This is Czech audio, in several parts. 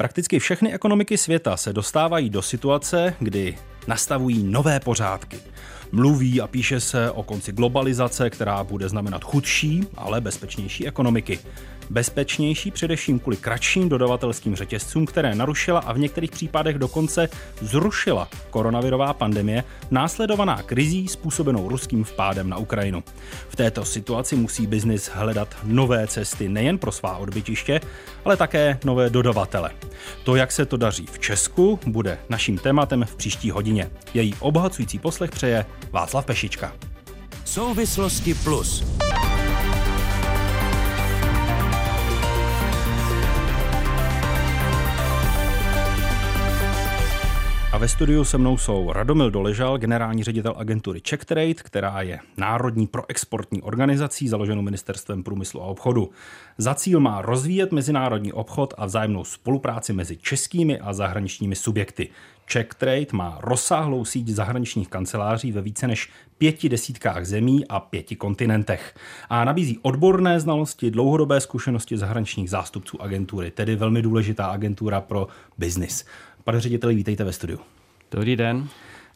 Prakticky všechny ekonomiky světa se dostávají do situace, kdy nastavují nové pořádky. Mluví a píše se o konci globalizace, která bude znamenat chudší, ale bezpečnější ekonomiky. Bezpečnější především kvůli kratším dodavatelským řetězcům, které narušila a v některých případech dokonce zrušila koronavirová pandemie, následovaná krizí způsobenou ruským vpádem na Ukrajinu. V této situaci musí biznis hledat nové cesty nejen pro svá odbytiště, ale také nové dodavatele. To, jak se to daří v Česku, bude naším tématem v příští hodině. Její obohacující poslech přeje Václav Pešička. Souvislosti plus. A ve studiu se mnou jsou Radomil Doležal, generální ředitel agentury Czech Trade, která je národní proexportní organizací založenou ministerstvem průmyslu a obchodu. Za cíl má rozvíjet mezinárodní obchod a vzájemnou spolupráci mezi českými a zahraničními subjekty. Czech Trade má rozsáhlou síť zahraničních kanceláří ve více než pěti desítkách zemí a pěti kontinentech. A nabízí odborné znalosti, dlouhodobé zkušenosti zahraničních zástupců agentury, tedy velmi důležitá agentura pro biznis. Pane řediteli, vítejte ve studiu. Dobrý den.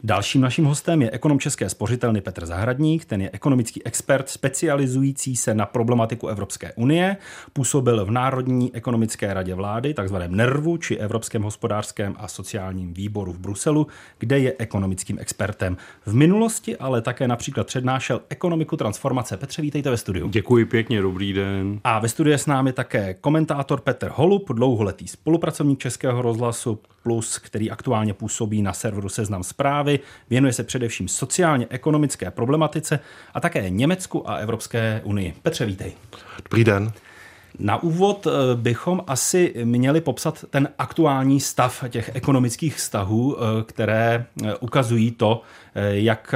Dalším naším hostem je ekonom České spořitelny Petr Zahradník. Ten je ekonomický expert specializující se na problematiku Evropské unie. Působil v Národní ekonomické radě vlády, takzvaném NERVu, či Evropském hospodářském a sociálním výboru v Bruselu, kde je ekonomickým expertem. V minulosti ale také například přednášel ekonomiku transformace. Petře, vítejte ve studiu. Děkuji pěkně, dobrý den. A ve studiu je s námi také komentátor Petr Holub, dlouholetý spolupracovník Českého rozhlasu Plus, který aktuálně působí na serveru Seznam zprávy zprávy, věnuje se především sociálně-ekonomické problematice a také Německu a Evropské unii. Petře, vítej. Dobrý den. Na úvod eh, bychom asi měli popsat ten aktuální stav těch ekonomických vztahů, eh, které eh, ukazují to, jak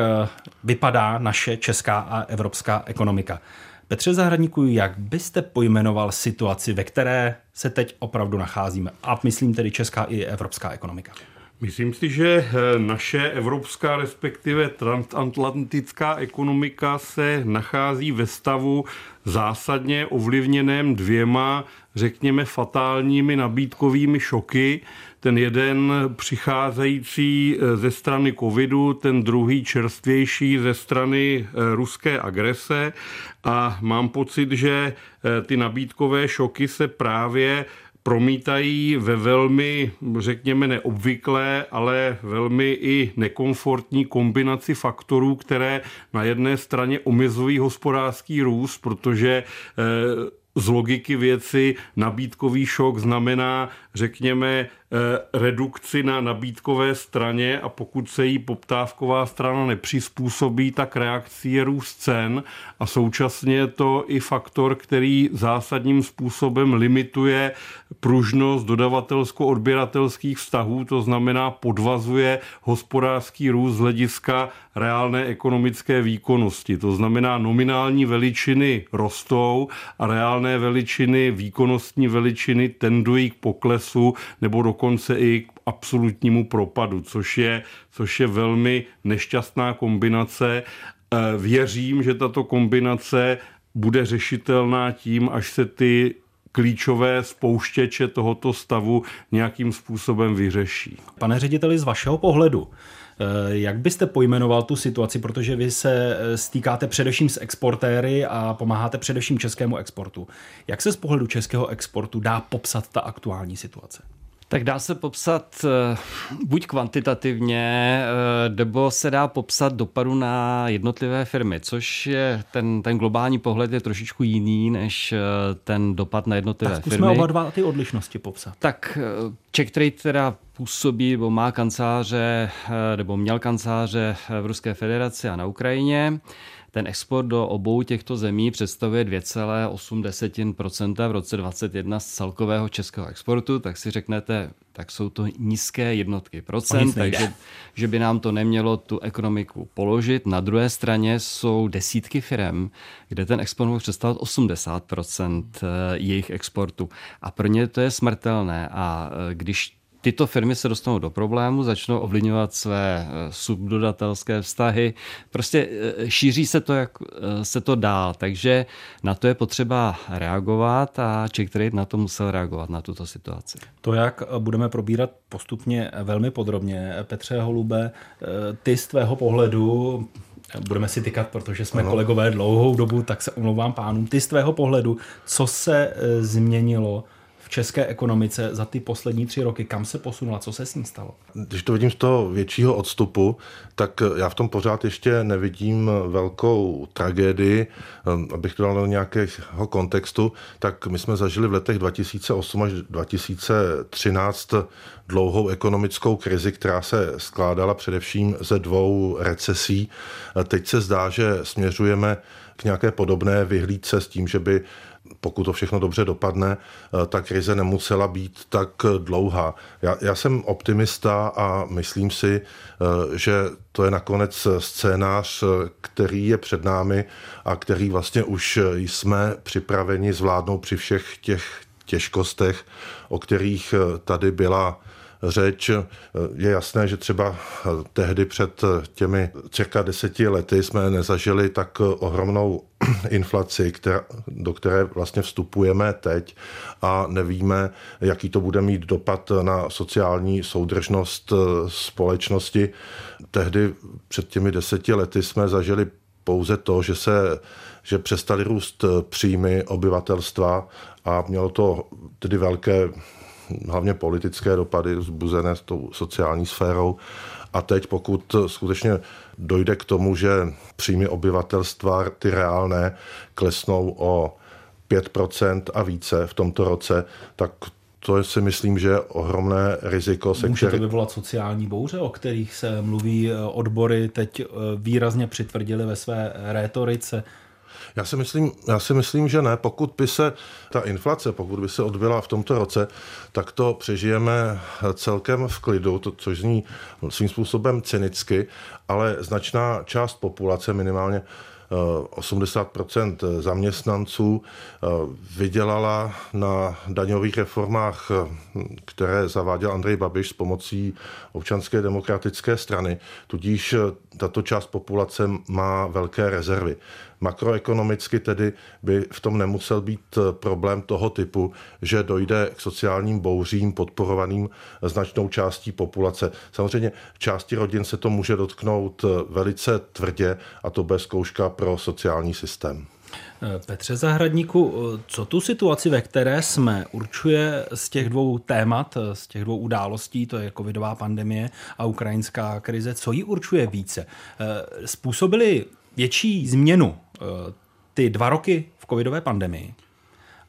vypadá naše česká a evropská ekonomika. Petře Zahradníku, jak byste pojmenoval situaci, ve které se teď opravdu nacházíme? A myslím tedy česká i evropská ekonomika. Myslím si, že eh, naše evropská, respektive transatlantická ekonomika se nachází ve stavu zásadně ovlivněném dvěma, řekněme, fatálními nabídkovými šoky. Ten jeden přicházející eh, ze strany covidu, ten druhý čerstvější ze strany eh, ruské agrese. A mám pocit, že ty nabídkové šoky se právě promítají ve velmi, řekněme, neobvyklé, ale velmi i nekomfortní kombinaci faktorů, které na jedné straně omezují hospodářský růst, protože eh, z logiky věci nabídkový šok znamená, řekněme, eh, redukci na nabídkové straně a pokud se jí poptávková strana nepřizpůsobí, tak reakcí je růst cen a současně je to i faktor, který zásadním způsobem limituje pružnost dodavatelsko-odběratelských vztahů, to znamená podvazuje hospodářský růst z hlediska reálné ekonomické výkonnosti. To znamená nominální veličiny rostou a reálné veličiny, výkonnostní veličiny tendují k poklesu nebo dokonce i k absolutnímu propadu, což je, což je velmi nešťastná kombinace. Eh, věřím, že tato kombinace bude řešitelná tím, až se ty klíčové spouštěče tohoto stavu nějakým způsobem vyřeší. Pane řediteli, z vašeho pohledu, jak byste pojmenoval tu situaci, protože vy se eh, stýkáte především s exportéry a pomáháte především českému exportu. Jak se z pohledu českého exportu dá popsat ta aktuální situace? Tak dá se popsat eh, buď kvantitativně, eh, nebo se dá popsat dopadu na jednotlivé firmy, což je ten, ten globální pohled je trošičku jiný než eh, ten dopad na jednotlivé tak firmy. Tak oba dva ty odlišnosti popsat. Tak Czech Trade teda působí nebo má kanceláře, nebo měl kanceláře v Ruské federaci a na Ukrajině. Ten export do obou těchto zemí představuje 2,8% v roce 2021 z celkového českého exportu, tak si řeknete, tak jsou to nízké jednotky procent, takže že by nám to nemělo tu ekonomiku položit. Na druhé straně jsou desítky firm, kde ten export může představovat 80% eh, jejich exportu. A pro ně to je smrtelné. A eh, když tyto firmy se dostanou do problému, začnou ovlivňovat své subdodatelské vztahy. Prostě šíří se to, jak se to dá, takže na to je potřeba reagovat a Czech Trade na to musel reagovat, na tuto situaci. To, jak budeme probírat postupně velmi podrobně. Petře Holube, ty z tvého pohledu budeme si tykat, protože jsme ano. kolegové dlouhou dobu, tak se omlouvám pánům. Ty z tvého pohledu, co se e, změnilo v české ekonomice za ty poslední tři roky, kam se posunula, co se s ní stalo? Když to vidím z toho většího odstupu, tak já v tom pořád ještě nevidím velkou tragédii. Abych to dal do nějakého kontextu, tak my jsme zažili v letech 2008 až 2013 dlouhou ekonomickou krizi, která se skládala především ze dvou recesí. Teď se zdá, že směřujeme k nějaké podobné vyhlídce s tím, že by pokud to všechno dobře dopadne, ta krize nemusela být tak dlouhá. Já, já jsem optimista a myslím si, že to je nakonec scénář, který je před námi a který vlastně už jsme připraveni zvládnout při všech těch těžkostech, o kterých tady byla řeč. Je jasné, že třeba tehdy před těmi cirka deseti lety jsme nezažili tak ohromnou inflaci, která, do které vlastně vstupujeme teď a nevíme, jaký to bude mít dopad na sociální soudržnost společnosti. Tehdy před těmi deseti lety jsme zažili pouze to, že se že přestali růst příjmy obyvatelstva a mělo to tedy velké hlavně politické dopady zbuzené s tou sociální sférou. A teď, pokud skutečně dojde k tomu, že příjmy obyvatelstva, ty reálné, klesnou o 5% a více v tomto roce, tak to si myslím, že je ohromné riziko. Se Může který... to vyvolat sociální bouře, o kterých se mluví odbory, teď eh, výrazně přitvrdili ve své rétorice. Já si, myslím, já si myslím, že ne. Pokud by se ta inflace, pokud by se odbyla v tomto roce, tak to přežijeme celkem v klidu, to, což zní svým způsobem cynicky, ale značná část populace, minimálně 80% zaměstnanců eh, vydělala na daňových reformách, které zaváděl Andrej Babiš s pomocí občanské demokratické strany. Tudíž eh, tato část populace má velké rezervy. Makroekonomicky tedy by v tom nemusel být eh, problém toho typu, že dojde k sociálním bouřím podporovaným značnou částí populace. Samozřejmě části rodin se to může dotknout velice tvrdě a to bez zkouška pro sociální systém. Petře Zahradníku, co tu situaci, ve které jsme, určuje z těch dvou témat, z těch dvou událostí, to je covidová pandemie a ukrajinská krize, co ji určuje více? Způsobili větší změnu ty dva roky v covidové pandemii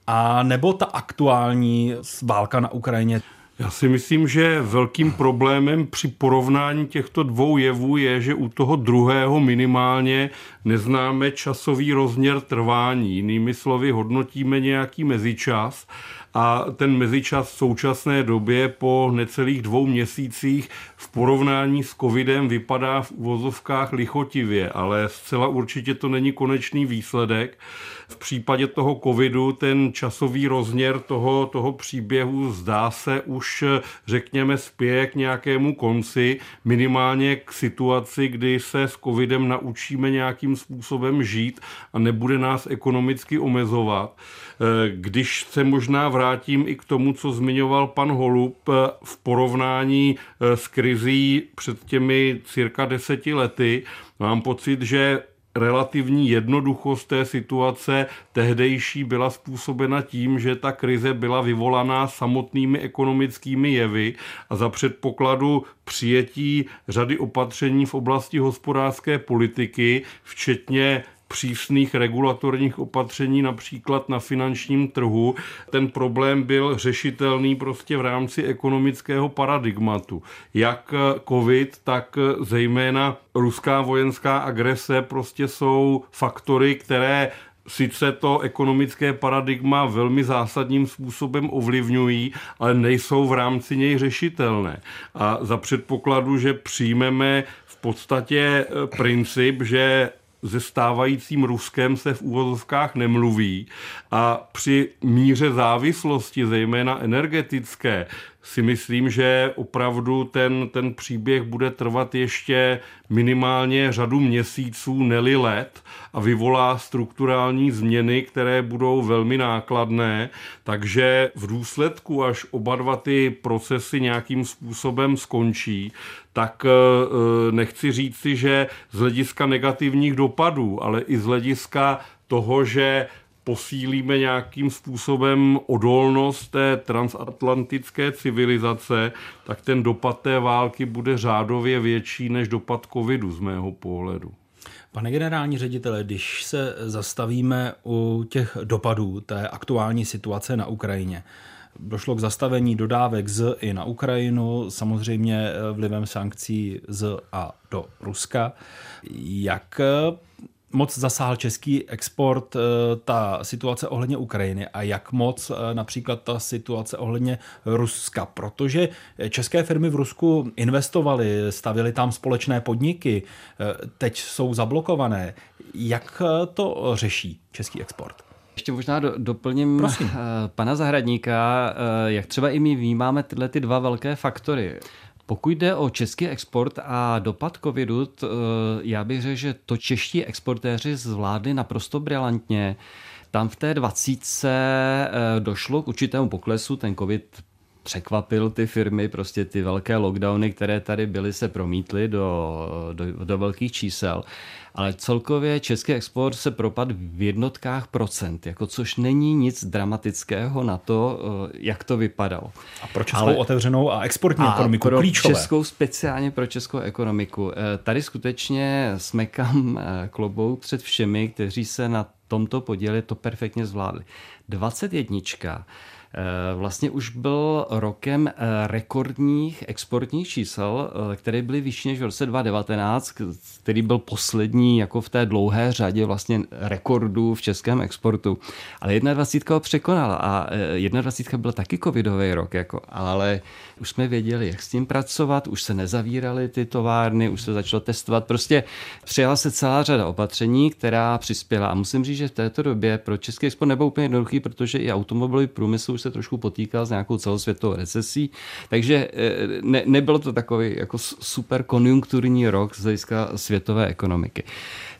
a nebo ta aktuální válka na Ukrajině? Já si myslím, že velkým problémem při porovnání těchto dvou jevů je, že u toho druhého minimálně neznáme časový rozměr trvání. Jinými slovy, hodnotíme nějaký mezičas a ten mezičas v současné době po necelých dvou měsících v porovnání s covidem vypadá v uvozovkách lichotivě, ale zcela určitě to není konečný výsledek. V případě toho covidu ten časový rozměr toho, toho příběhu zdá se už, řekněme, spěje k nějakému konci, minimálně k situaci, kdy se s covidem naučíme nějakým způsobem žít a nebude nás ekonomicky omezovat. Když se možná vrátím i k tomu, co zmiňoval pan Holub v porovnání s krizí před těmi cirka deseti lety, mám pocit, že relativní jednoduchost té situace tehdejší byla způsobena tím, že ta krize byla vyvolaná samotnými ekonomickými jevy a za předpokladu přijetí řady opatření v oblasti hospodářské politiky, včetně přísných regulatorních opatření, například na finančním trhu. Ten problém byl řešitelný prostě v rámci ekonomického paradigmatu. Jak COVID, tak zejména ruská vojenská agrese prostě jsou faktory, které sice to ekonomické paradigma velmi zásadním způsobem ovlivňují, ale nejsou v rámci něj řešitelné. A za předpokladu, že přijmeme v podstatě princip, že se stávajícím Ruskem se v úvozovkách nemluví. A při míře závislosti, zejména energetické, si myslím, že opravdu ten, ten příběh bude trvat ještě minimálně řadu měsíců, neli let a vyvolá strukturální změny, které budou velmi nákladné, takže v důsledku, až oba dva ty procesy nějakým způsobem skončí, tak eh, eh, nechci říci, že z hlediska negativních dopadů, ale i z hlediska toho, že posílíme nějakým způsobem odolnost té transatlantické civilizace, tak ten dopad té války bude řádově větší než dopad covidu z mého pohledu. Pane generální ředitele, když se zastavíme u těch dopadů té aktuální situace na Ukrajině, došlo k zastavení dodávek z i na Ukrajinu, samozřejmě vlivem sankcí z a do Ruska. Jak moc zasáhl český export eh, ta situace ohledně Ukrajiny a jak moc eh, například ta situace ohledně Ruska, protože české firmy v Rusku investovaly, stavily tam společné podniky, eh, teď jsou zablokované. Jak to řeší český export? Ještě možná do, doplním Prosím. pana Zahradníka, jak třeba i my vnímáme tyhle ty dva velké faktory. Pokud jde o český export a dopad covidu, eh, já bych řekl, že to čeští exportéři zvládli naprosto brilantně. Tam v té 20 eh, došlo k určitému poklesu, ten covid překvapil ty firmy, prostě ty velké lockdowny, které tady byly, se promítly do, do, do velkých čísel. Ale celkově český export se propadl v jednotkách procent, jako což není nic dramatického na to, eh, jak to vypadalo. A pro českou Ale, otevřenou a exportní a ekonomiku pro klíčové. Českou, speciálně pro českou ekonomiku. Eh, tady skutečně smekám eh, klobou před všemi, kteří se na tomto podíle to perfektně zvládli. 21 Eh, vlastně už byl rokem eh, rekordních exportních čísel, eh, které byly vyšší než v roce 2019, který byl poslední jako v té dlouhé řadě vlastně rekordů v českém exportu. Ale 21 ho překonala a 21 byl taky covidový rok, jako, ale už jsme věděli, jak s tím pracovat, už se nezavíraly ty továrny, už se začalo testovat. Prostě přijala se celá řada opatření, která přispěla. A musím říct, že v této době pro český export nebyl úplně jednoduchý, protože i automobilový průmysl už se trošku potýkal s nějakou celosvětovou recesí. Takže eh, ne, nebylo to takový jako super konjunkturní rok z hlediska světové ekonomiky.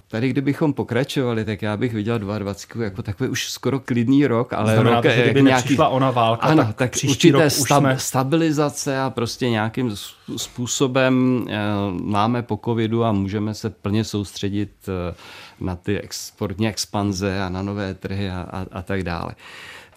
Tady, kdybychom pokračovali, tak já bych viděl 22 jako takový už skoro klidný rok, ale Znamená rok, to, že kdyby nějaký... ona válka, ano, tak, tak určité rok stab, jsme... stabilizace a prostě nějakým způsobem eh, máme po covidu a můžeme se plně soustředit eh, na ty exportní expanze a na nové trhy a, a, a tak dále.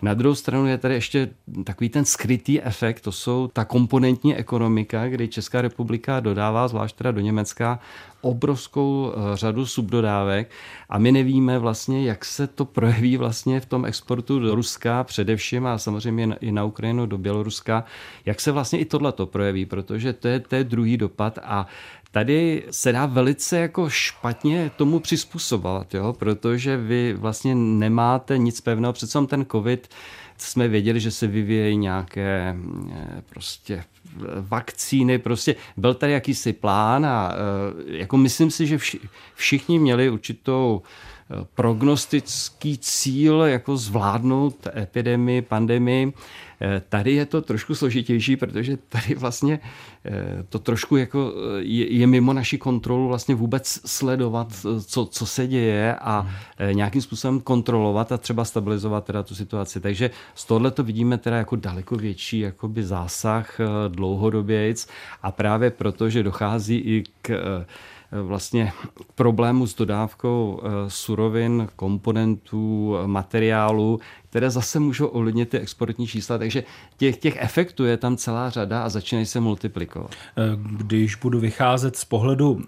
Na druhou stranu je tady ještě takový ten skrytý efekt, to jsou ta komponentní ekonomika, kdy Česká republika dodává, zvlášť teda do Německa, obrovskou eh, řadu subdodávek. A my nevíme vlastně, jak se to projeví vlastně v tom exportu do Ruska především a samozřejmě i na Ukrajinu do Běloruska, jak se vlastně i tohle to projeví, protože to je, to je druhý dopad. A Tady se dá velice jako špatně tomu přizpůsobovat, jo? protože vy vlastně nemáte nic pevného. Přece ten covid jsme věděli, že se vyvíjejí nějaké eh, prostě vakcíny, prostě byl tady jakýsi plán a eh, jako myslím si, že všichni měli určitou prognostický cíl jako zvládnout epidemii, pandemii. Eh, tady je to trošku složitější, protože tady vlastně eh, to trošku jako eh, je, je mimo naši kontrolu vlastně vůbec sledovat, co, co se děje a nějakým způsobem kontrolovat a třeba stabilizovat teda tu situaci. Takže z tohle to vidíme teda jako daleko větší jakoby zásah dlouhodobějc a právě proto, že dochází i k vlastně problému s dodávkou surovin, komponentů, materiálu, které zase můžou ovlivnit ty exportní čísla, takže těch, těch efektů je tam celá řada a začínají se multiplikovat. Když budu vycházet z pohledu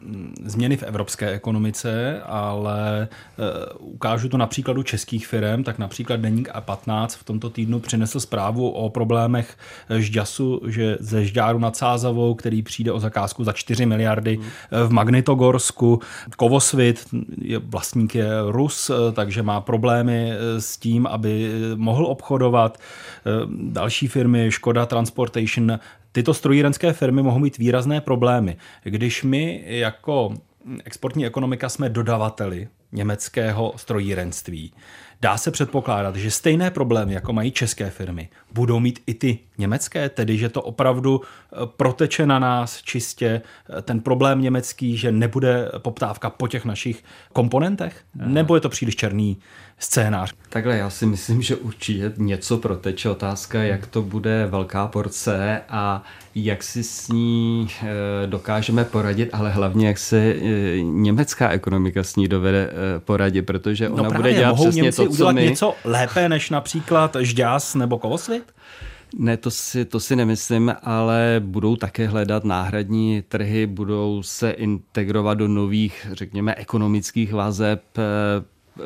změny v evropské ekonomice, ale eh, ukážu to na příkladu českých firm, tak například Deník A15 v tomto týdnu přinesl zprávu o problémech Žďasu, že ze Žďáru nad Sázavou, který přijde o zakázku za 4 miliardy hmm. v Magnitogorsku. Kovosvit, je vlastník je Rus, takže má problémy s tím, aby mohl obchodovat. Eh, další firmy, Škoda Transportation, tyto strojírenské firmy mohou mít výrazné problémy. Když my jako exportní ekonomika jsme dodavateli německého strojírenství, Dá se předpokládat, že stejné problémy, jako mají české firmy, budou mít i ty německé, tedy že to opravdu eh, proteče na nás čistě eh, ten problém německý, že nebude poptávka po těch našich komponentech? Nebo je to příliš černý scénář? Takhle, já si myslím, že určitě něco proteče. Otázka, jak to bude velká porce a jak si s ní eh, dokážeme poradit, ale hlavně, jak se německá ekonomika s ní dovede poradit, protože ona no právě, bude dělat mohou přesně Němci to, co udělat my... něco lépe než například Žďás nebo Kovosvit? Ne, to si, to si nemyslím, ale budou také hledat náhradní trhy, budou se integrovat do nových, řekněme, ekonomických vazeb,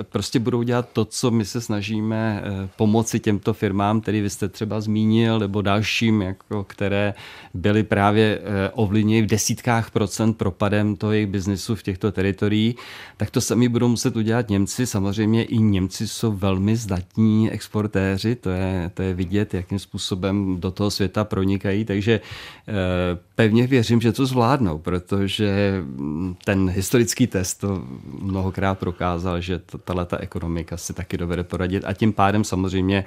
prostě budou dělat to, co my se snažíme eh, pomoci těmto firmám, který vy jste třeba zmínil, nebo dalším, jako, které byly právě eh, ovlivněny v desítkách procent propadem toho jejich biznesu v těchto teritoriích, tak to sami budou muset udělat Němci. Samozřejmě i Němci jsou velmi zdatní exportéři, to je, to je vidět, jakým způsobem do toho světa pronikají, takže eh, pevně věřím, že to zvládnou, protože mm, ten historický test to mnohokrát prokázal, že to tato ekonomika si taky dovede poradit a tím pádem samozřejmě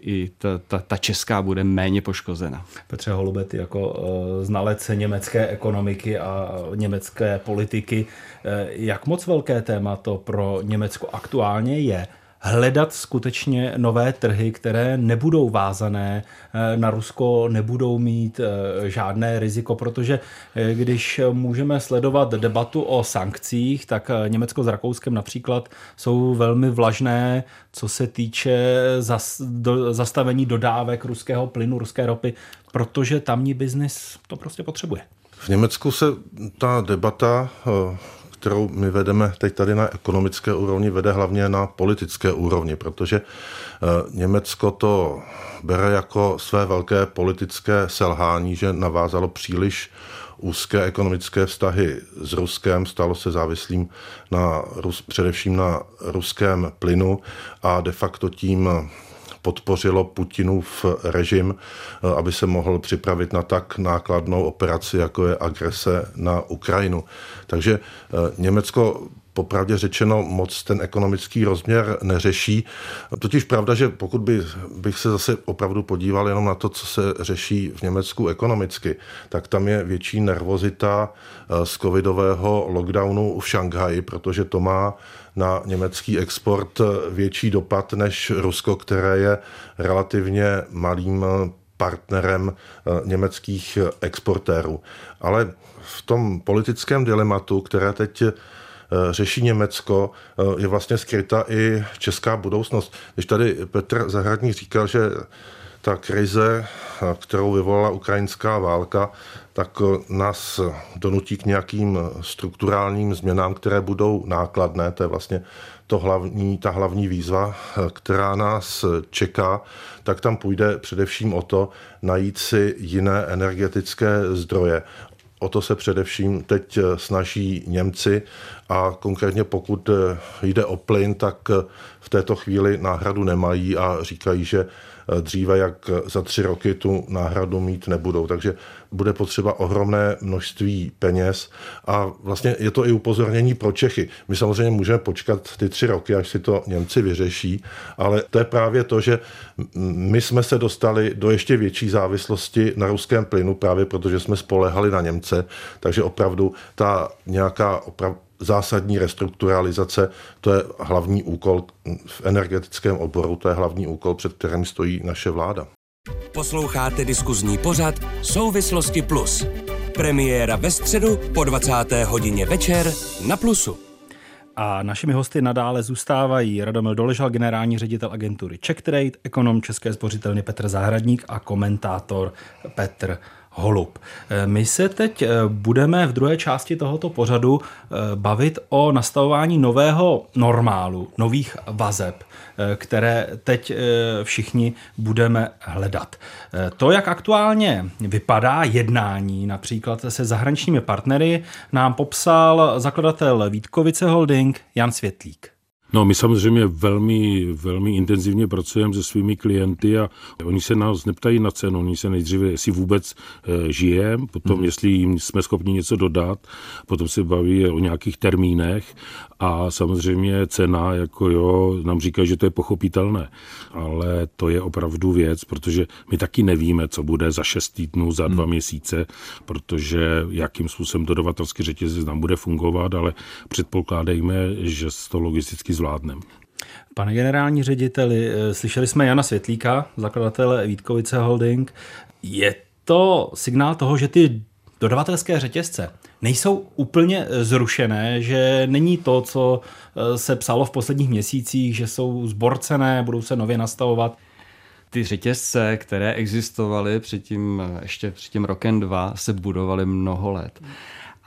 i ta, ta, ta česká bude méně poškozena. Petře Holubet jako uh, znalec německé ekonomiky a německé politiky, uh, jak moc velké téma to pro Německo aktuálně je? Hledat skutečně nové trhy, které nebudou vázané eh, na Rusko, nebudou mít eh, žádné riziko, protože eh, když můžeme sledovat debatu o sankcích, tak Německo s Rakouskem například jsou velmi vlažné, co se týče zastavení dodávek ruského plynu, ruské ropy, protože tamní biznis to prostě potřebuje. V Německu se ta debata kterou my vedeme teď tady na ekonomické úrovni, vede hlavně na politické úrovni, protože eh, Německo to bere jako své velké politické selhání, že navázalo příliš úzké ekonomické vztahy s Ruskem, stalo se závislým na, především na ruském plynu a de facto tím podpořilo Putinův režim, eh, aby se mohl připravit na tak nákladnou operaci, jako je agrese na Ukrajinu. Takže eh, Německo popravdě řečeno moc ten ekonomický rozměr neřeší. Totiž pravda, že pokud by, bych se zase opravdu podíval jenom na to, co se řeší v Německu ekonomicky, tak tam je větší nervozita eh, z covidového lockdownu v Šanghaji, protože to má na německý export větší dopad než Rusko, které je relativně malým partnerem eh, německých exportérů. Ale v tom politickém dilematu, které teď eh, řeší Německo, eh, je vlastně skryta i česká budoucnost. Když tady Petr Zahradník říkal, že ta krize, kterou vyvolala ukrajinská válka, tak nás donutí k nějakým strukturálním změnám, které budou nákladné. To je vlastně to hlavní, ta hlavní výzva, která nás čeká, tak tam půjde především o to najít si jiné energetické zdroje. O to se především teď snaží Němci a konkrétně pokud jde o plyn, tak v této chvíli náhradu nemají a říkají, že dříve jak za tři roky tu náhradu mít nebudou. Takže bude potřeba ohromné množství peněz a vlastně je to i upozornění pro Čechy. My samozřejmě můžeme počkat ty tři roky, až si to Němci vyřeší, ale to je právě to, že my jsme se dostali do ještě větší závislosti na ruském plynu, právě protože jsme spolehali na Němce, takže opravdu ta nějaká opravdu zásadní restrukturalizace, to je hlavní úkol v energetickém oboru, to je hlavní úkol, před kterým stojí naše vláda. Posloucháte diskuzní pořad Souvislosti Plus. Premiéra ve středu po 20. hodině večer na Plusu. A našimi hosty nadále zůstávají Radomil Doležal, generální ředitel agentury Check Trade, ekonom České spořitelny Petr Zahradník a komentátor Petr holub. Eh, my se teď eh, budeme v druhé části tohoto pořadu eh, bavit o nastavování nového normálu, nových vazeb, které teď všichni budeme hledat. To, jak aktuálně vypadá jednání například se zahraničními partnery, nám popsal zakladatel Vítkovice Holding Jan Světlík. No, my samozřejmě velmi, velmi intenzivně pracujeme se svými klienty a oni se nás neptají na cenu, oni se nejdříve, jestli vůbec e, žijeme, potom hmm. jestli jim jsme schopni něco dodat, potom se baví o nějakých termínech a samozřejmě cena, jako jo, nám říká, že to je pochopitelné, ale to je opravdu věc, protože my taky nevíme, co bude za šest týdnů, za dva hmm. měsíce, protože jakým způsobem dodavatelský řetězec nám bude fungovat, ale předpokládejme, že to logisticky zvládneme. Pane generální řediteli, eh, slyšeli jsme Jana Světlíka, zakladatele Vítkovice Holding. Je to signál toho, že ty dodavatelské řetězce nejsou úplně eh, zrušené, že není to, co eh, se psalo v posledních měsících, že jsou zborcené, budou se nově nastavovat. Ty řetězce, které existovaly předtím, ještě před tím rokem dva, se budovaly mnoho let.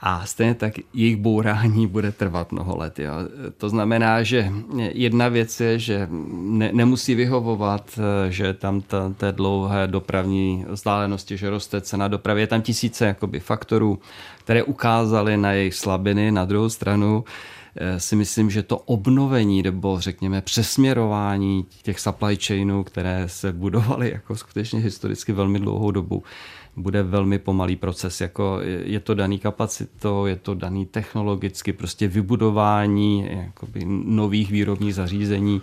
A stejně tak jejich bourání bude trvat mnoho let. Jo. To znamená, že jedna věc je, že ne, nemusí vyhovovat, že tam ta, té dlouhé dopravní vzdálenosti, že roste cena dopravy. Je tam tisíce jakoby, faktorů, které ukázaly na jejich slabiny. Na druhou stranu eh, si myslím, že to obnovení nebo řekněme přesměrování těch supply chainů, které se budovaly jako skutečně historicky velmi dlouhou dobu, bude velmi pomalý proces. Jako je to daný kapacitou, je to daný technologicky, prostě vybudování jakoby nových výrobních zařízení,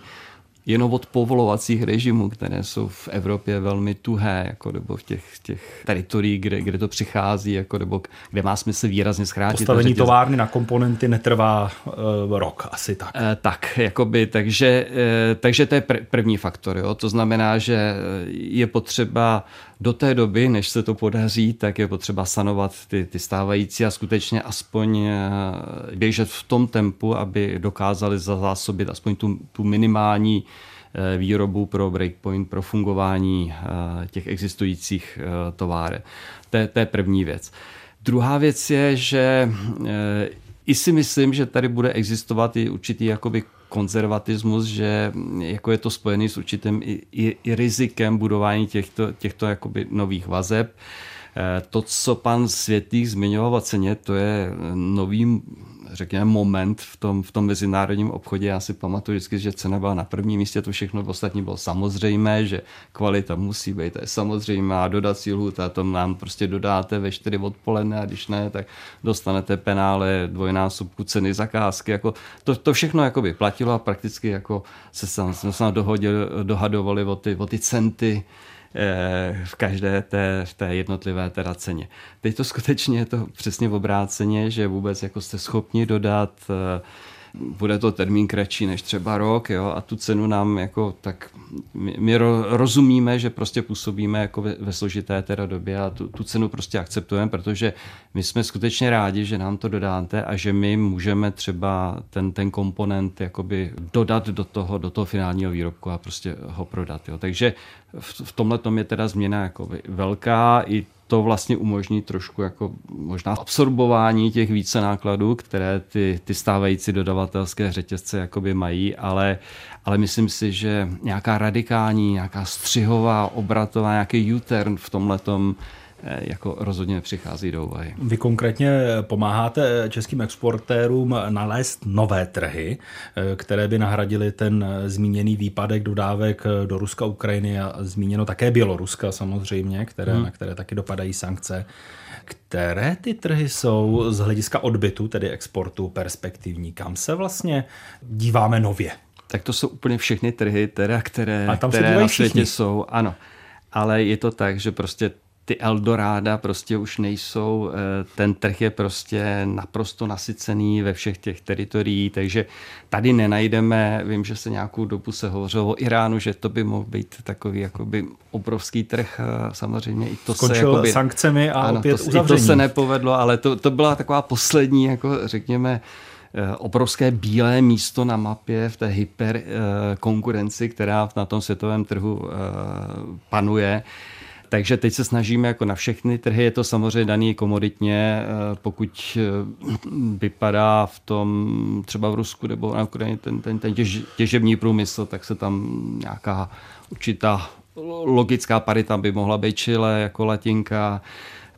jenom od povolovacích režimů, které jsou v Evropě velmi tuhé, jako nebo v těch, těch teritoriích, kde, kde to přichází, jako nebo kde má smysl výrazně zkrátit. Postavení továrny na komponenty netrvá uh, rok, asi tak. Uh, tak, jakoby, takže, uh, takže to je pr- první faktor. Jo? To znamená, že je potřeba do té doby, než se to podaří, tak je potřeba sanovat ty, ty stávající a skutečně aspoň běžet v tom tempu, aby dokázali zazásobit aspoň tu, tu minimální Eh, výrobu pro breakpoint, pro fungování eh, těch existujících eh, továren. To je, to je první věc. Druhá věc je, že i si myslím, že tady bude existovat i určitý jakoby konzervatismus, že mm, jako je to spojený s určitým i, i, i rizikem budování těchto, těchto jakoby nových vazeb. To, co pan Světlík zmiňoval ceně, to je novým řekněme, moment v tom, v tom mezinárodním obchodě. Já si pamatuju vždycky, že cena byla na prvním místě, to všechno ostatní bylo samozřejmé, že kvalita musí být, to je samozřejmá, dodací lhůta, to nám prostě dodáte ve 4 odpoledne a když ne, tak dostanete penále dvojnásobku ceny zakázky. Jako to, to všechno jako by platilo a prakticky jako se sám, jsme se dohadovali o ty, o ty centy, v každé té, v té jednotlivé teda ceně. Teď to skutečně je to přesně v obráceně, že vůbec jako jste schopni dodat uh, bude to termín kratší než třeba rok jo, a tu cenu nám jako tak my, my rozumíme, že prostě působíme jako ve, ve složité teda době a tu, tu cenu prostě akceptujeme, protože my jsme skutečně rádi, že nám to dodáte a že my můžeme třeba ten, ten komponent jakoby dodat do toho, do toho finálního výrobku a prostě ho prodat. Jo. Takže v, v tomhle tom je teda změna jako velká i to vlastně umožní trošku jako možná absorbování těch více nákladů, které ty, ty stávající dodavatelské řetězce jakoby mají, ale, ale myslím si, že nějaká radikální, nějaká střihová, obratová, nějaký U-turn v tomhletom jako rozhodně nepřichází do úvahy. Vy konkrétně pomáháte českým exportérům nalézt nové trhy, eh, které by nahradily ten zmíněný výpadek dodávek do Ruska, Ukrajiny a zmíněno také Běloruska samozřejmě, které, hmm. na které taky dopadají sankce. Které ty trhy jsou z hlediska odbytu, tedy exportu, perspektivní? Kam se vlastně díváme nově? Tak to jsou úplně všechny trhy, teda, které, které na světě všichni. jsou. Ano. Ale je to tak, že prostě ty Eldoráda prostě už nejsou, eh, ten trh je prostě naprosto nasycený ve všech těch teritorií, takže tady nenajdeme, vím, že se nějakou dobu se hovořilo o Iránu, že to by mohl být takový jakoby obrovský trh, eh, samozřejmě i to Skončil se jakoby, sankcemi a ano, opět to, uzavření. To se nepovedlo, ale to, to byla taková poslední, jako řekněme, eh, obrovské bílé místo na mapě v té hyper konkurenci, která na tom světovém trhu panuje. Takže teď se snažíme jako na všechny trhy, je to samozřejmě daný komoditně, eh, pokud eh, vypadá v tom třeba v Rusku nebo na Ukrajině ten, ten, ten těž, těžební průmysl, tak se tam nějaká určitá logická parita by mohla být Chile jako latinka,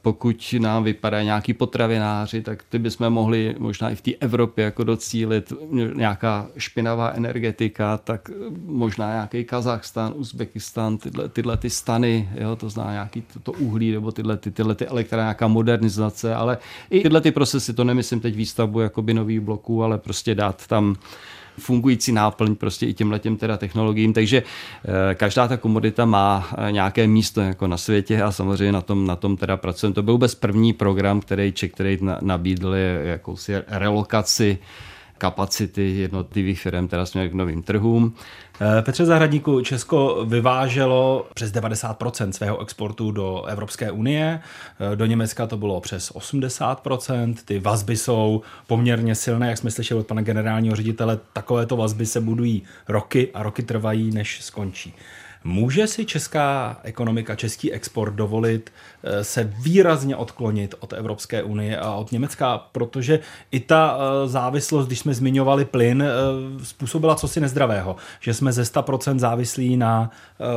pokud nám vypadá nějaký potravináři, tak ty bychom mohli možná i v té Evropě jako docílit nějaká špinavá energetika, tak možná nějaký Kazachstán, Uzbekistán, tyhle, tyhle ty stany, jo, to zná nějaký to, to uhlí nebo tyhle, ty, tyhle ty elektrárny, nějaká modernizace, ale i tyhle ty procesy, to nemyslím teď výstavbu jakoby nových bloků, ale prostě dát tam fungující náplň prostě i těmhle těm teda technologiím, takže eh, každá ta komodita má eh, nějaké místo jako na světě a samozřejmě na tom, na tom teda pracujeme. To byl vůbec první program, který Czech Trade nabídl jakousi relokaci kapacity jednotlivých firm teda směrem k novým trhům. Eh, Petře Zahradníku, Česko vyváželo přes 90% svého exportu do Evropské unie, eh, do Německa to bylo přes 80%, ty vazby jsou poměrně silné, jak jsme slyšeli od pana generálního ředitele, takovéto vazby se budují roky a roky trvají, než skončí. Může si česká ekonomika, český export dovolit eh, se výrazně odklonit od Evropské unie a od Německa, protože i ta eh, závislost, když jsme zmiňovali plyn, eh, způsobila cosi nezdravého, že jsme ze 100% závislí na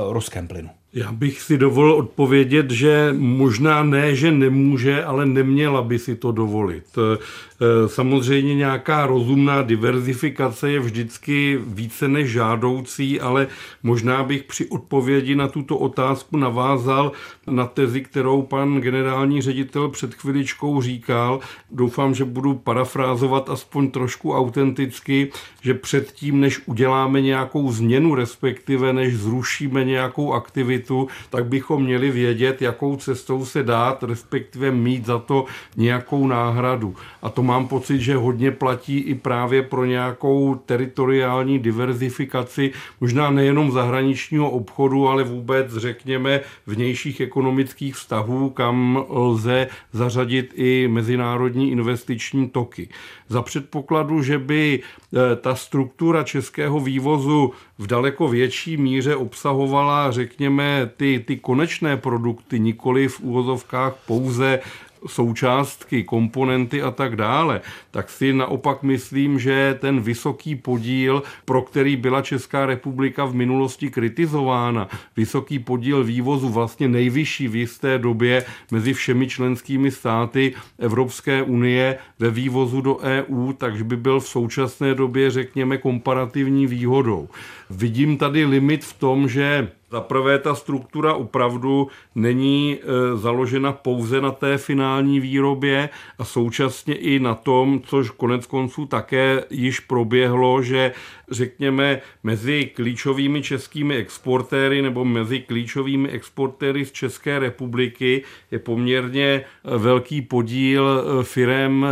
ruském plynu. Já bych si dovolil odpovědět, že možná ne, že nemůže, ale neměla by si to dovolit. E, samozřejmě nějaká rozumná diverzifikace je vždycky více než žádoucí, ale možná bych při odpovědi na tuto otázku navázal na tezi, kterou pan generální ředitel před chviličkou říkal. Doufám, že budu parafrázovat aspoň trošku autenticky, že předtím, než uděláme nějakou změnu, respektive než zrušíme nějakou aktivitu, světu, tak bychom měli vědět, jakou cestou se dát, respektive mít za to nějakou náhradu. A to mám pocit, že hodně platí i právě pro nějakou teritoriální diverzifikaci, možná nejenom zahraničního obchodu, ale vůbec, řekněme, vnějších ekonomických vztahů, kam lze zařadit i mezinárodní investiční toky. Za předpokladu, že by e, ta struktura českého vývozu v daleko větší míře obsahovala, řekněme, ty, ty konečné produkty, nikoli v úvozovkách pouze součástky, komponenty a tak dále, tak si naopak myslím, že ten vysoký podíl, pro který byla Česká republika v minulosti kritizována, vysoký podíl vývozu, vlastně nejvyšší v jisté době mezi všemi členskými státy Evropské unie ve vývozu do EU, takže by byl v současné době, řekněme, komparativní výhodou. Vidím tady limit v tom, že za prvé, ta struktura opravdu není e, založena pouze na té finální výrobě a současně i na tom, což konec konců také již proběhlo, že řekněme mezi klíčovými českými exportéry nebo mezi klíčovými exportéry z České republiky je poměrně e, velký podíl e, firem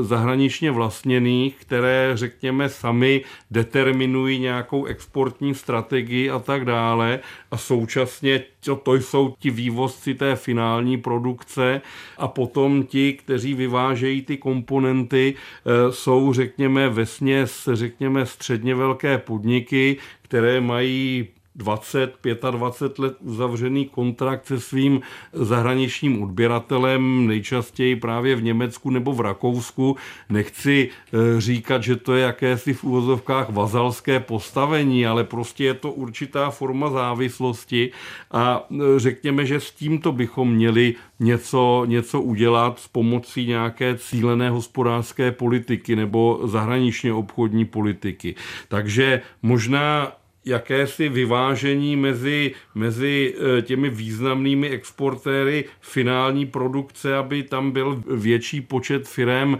zahraničně vlastněných, které řekněme sami determinují nějakou exportní strategii a tak dále a současně to, to jsou ti vývozci té finální produkce. A potom ti, kteří vyvážejí ty komponenty, e, jsou řekněme ve směs, řekněme středně velké podniky, které mají 20, 25 let uzavřený kontrakt se svým zahraničním odběratelem, nejčastěji právě v Německu nebo v Rakousku. Nechci eh, říkat, že to je jakési v úvozovkách vazalské postavení, ale prostě je to určitá forma závislosti a eh, řekněme, že s tímto bychom měli něco, něco udělat s pomocí nějaké cílené hospodářské politiky nebo zahraničně obchodní politiky. Takže možná jakési vyvážení mezi, mezi eh, těmi významnými exportéry finální produkce, aby tam byl větší počet firm, eh,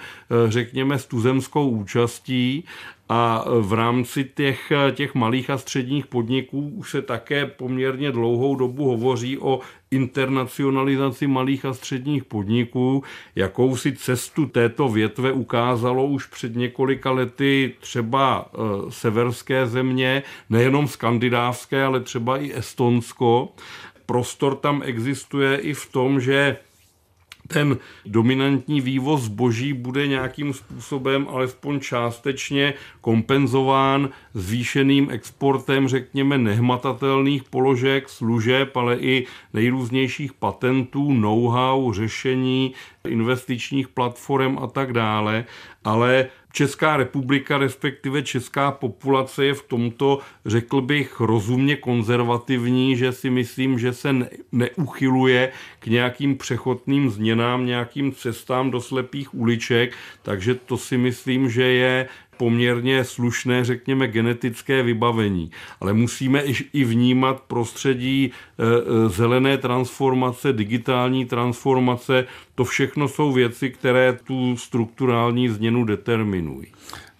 řekněme, s tuzemskou účastí a v rámci těch, těch malých a středních podniků už se také poměrně dlouhou dobu hovoří o internacionalizaci malých a středních podniků. Jakousi cestu této větve ukázalo už před několika lety třeba e, severské země, nejenom skandinávské, ale třeba i Estonsko. Prostor tam existuje i v tom, že ten dominantní vývoz zboží bude nějakým způsobem alespoň částečně kompenzován zvýšeným exportem, řekněme, nehmatatelných položek, služeb, ale i nejrůznějších patentů, know-how, řešení, investičních platform a tak dále. Ale Česká republika, respektive česká populace je v tomto, řekl bych, rozumně konzervativní, že si myslím, že se neuchyluje k nějakým přechodným změnám, nějakým cestám do slepých uliček, takže to si myslím, že je poměrně slušné, řekněme, genetické vybavení. Ale musíme i vnímat prostředí e, e, zelené transformace, digitální transformace. To všechno jsou věci, které tu strukturální změnu determinují.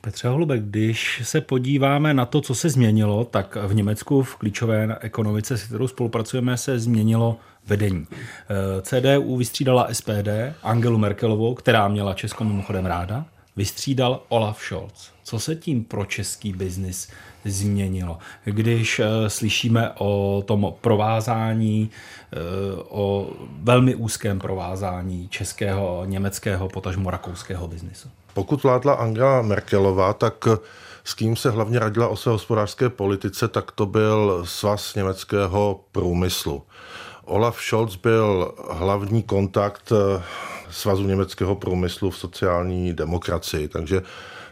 Petře Holubek, když se podíváme na to, co se změnilo, tak v Německu v klíčové ekonomice, s kterou spolupracujeme, se změnilo vedení. E, CDU vystřídala SPD, Angelu Merkelovou, která měla Česko mimochodem ráda, vystřídal Olaf Scholz. Co se tím pro český biznis změnilo? Když uh, slyšíme o tom provázání, uh, o velmi úzkém provázání českého, německého, potažmo rakouského biznisu. Pokud vládla Angela Merkelová, tak s kým se hlavně radila o své hospodářské politice, tak to byl svaz německého průmyslu. Olaf Scholz byl hlavní kontakt eh, Svazu německého průmyslu v sociální demokracii. Takže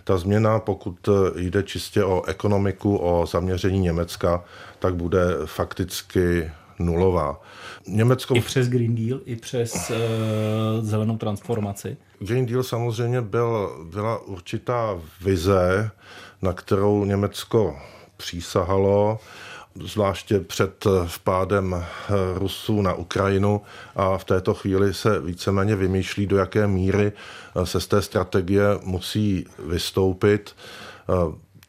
ta změna, pokud jde čistě o ekonomiku, o zaměření Německa, tak bude fakticky nulová. Německo... I přes Green Deal, i přes uh, zelenou transformaci? Green Deal samozřejmě byl, byla určitá vize, na kterou Německo přísahalo zvláště před eh, vpádem eh, Rusů na Ukrajinu a v této chvíli se víceméně vymýšlí, do jaké míry eh, se z té strategie musí vystoupit.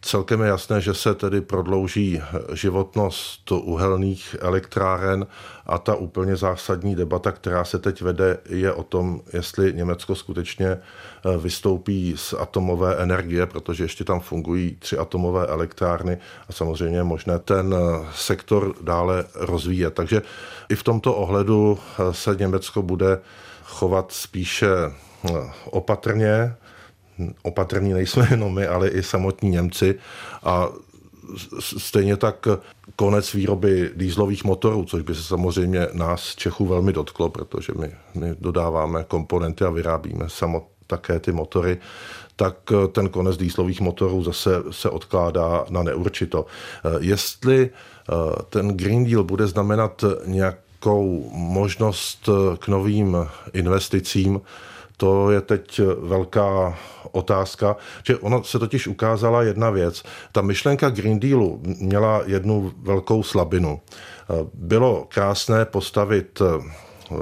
Celkem je jasné, že se tedy prodlouží životnost uhelných elektráren a ta úplně zásadní debata, která se teď vede, je o tom, jestli Německo skutečně eh, vystoupí z atomové energie, protože ještě tam fungují tři atomové elektrárny a samozřejmě je možné ten eh, sektor dále rozvíjet. Takže i v tomto ohledu eh, se Německo bude chovat spíše opatrně, opatrní nejsme jenom my, ale i samotní Němci a stejně tak konec výroby dýzlových motorů, což by se samozřejmě nás Čechů velmi dotklo, protože my, my dodáváme komponenty a vyrábíme samo také ty motory, tak ten konec dýzlových motorů zase se odkládá na neurčito. Jestli eh, ten Green Deal bude znamenat nějakou možnost k novým investicím, to je teď velká otázka, že ono se totiž ukázala jedna věc. Ta myšlenka Green Dealu měla jednu velkou slabinu. Bylo krásné postavit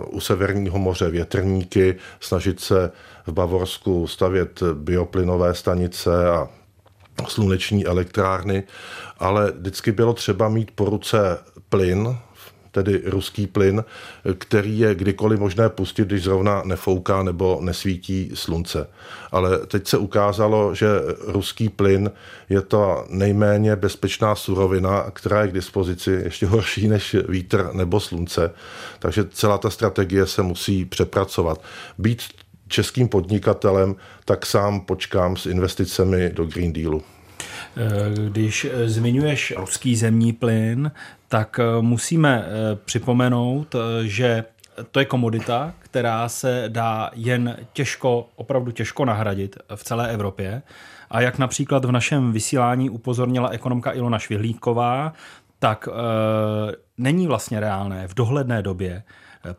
u Severního moře větrníky, snažit se v Bavorsku stavět bioplynové stanice a sluneční elektrárny, ale vždycky bylo třeba mít po ruce plyn, tedy ruský plyn, který je kdykoliv možné pustit, když zrovna nefouká nebo nesvítí slunce. Ale teď se ukázalo, že ruský plyn je to nejméně bezpečná surovina, která je k dispozici ještě horší než vítr nebo slunce. Takže celá ta strategie se musí přepracovat. Být českým podnikatelem, tak sám počkám s investicemi do Green Dealu. Když zmiňuješ ruský zemní plyn, tak eh, musíme eh, připomenout, eh, že to je komodita, která se dá jen těžko, opravdu těžko nahradit v celé Evropě. A jak například v našem vysílání upozornila ekonomka Ilona Švihlíková, tak e, není vlastně reálné v dohledné době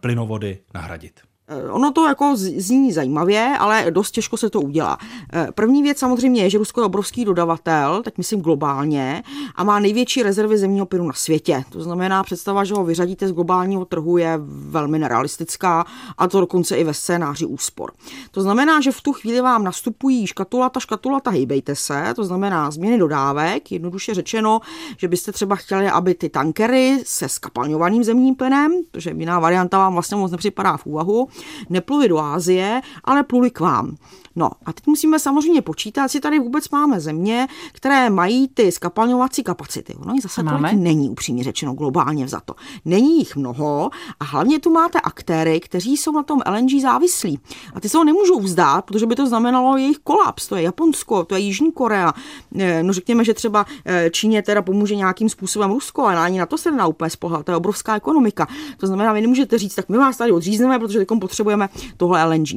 plynovody nahradit. Eh, ono to jako zní zajímavě, ale dost těžko se to udělá. Eh, první věc samozřejmě je, že Rusko je obrovský dodavatel, tak myslím globálně, a má největší rezervy zemního plynu na světě. To znamená, představa, že ho vyřadíte z globálního trhu je velmi nerealistická a to dokonce i ve scénáři úspor. To znamená, že v tu chvíli vám nastupují škatulata, škatulata, hejbejte se, to znamená změny dodávek, jednoduše řečeno, že byste třeba chtěli, aby ty tankery se skapalňovaným zemním plynem, protože jiná varianta vám vlastně moc nepřipadá v úvahu, nepluli do Ázie, ale pluli k vám. No a teď musíme samozřejmě počítat, jestli tady vůbec máme země, které mají ty skapalňovací kapacity. Ono jich zase tolik není, upřímně řečeno, globálně za to. Není jich mnoho a hlavně tu máte aktéry, kteří jsou na tom LNG závislí. A ty se ho nemůžou vzdát, protože by to znamenalo jejich kolaps. To je Japonsko, to je Jižní Korea. Eh, no řekněme, že třeba eh, Číně teda pomůže nějakým způsobem Rusko, ale ani na to se nedá úplně spohat. To je obrovská ekonomika. To znamená, vy nemůžete říct, tak my vás tady odřízneme, protože teď potřebujeme tohle LNG.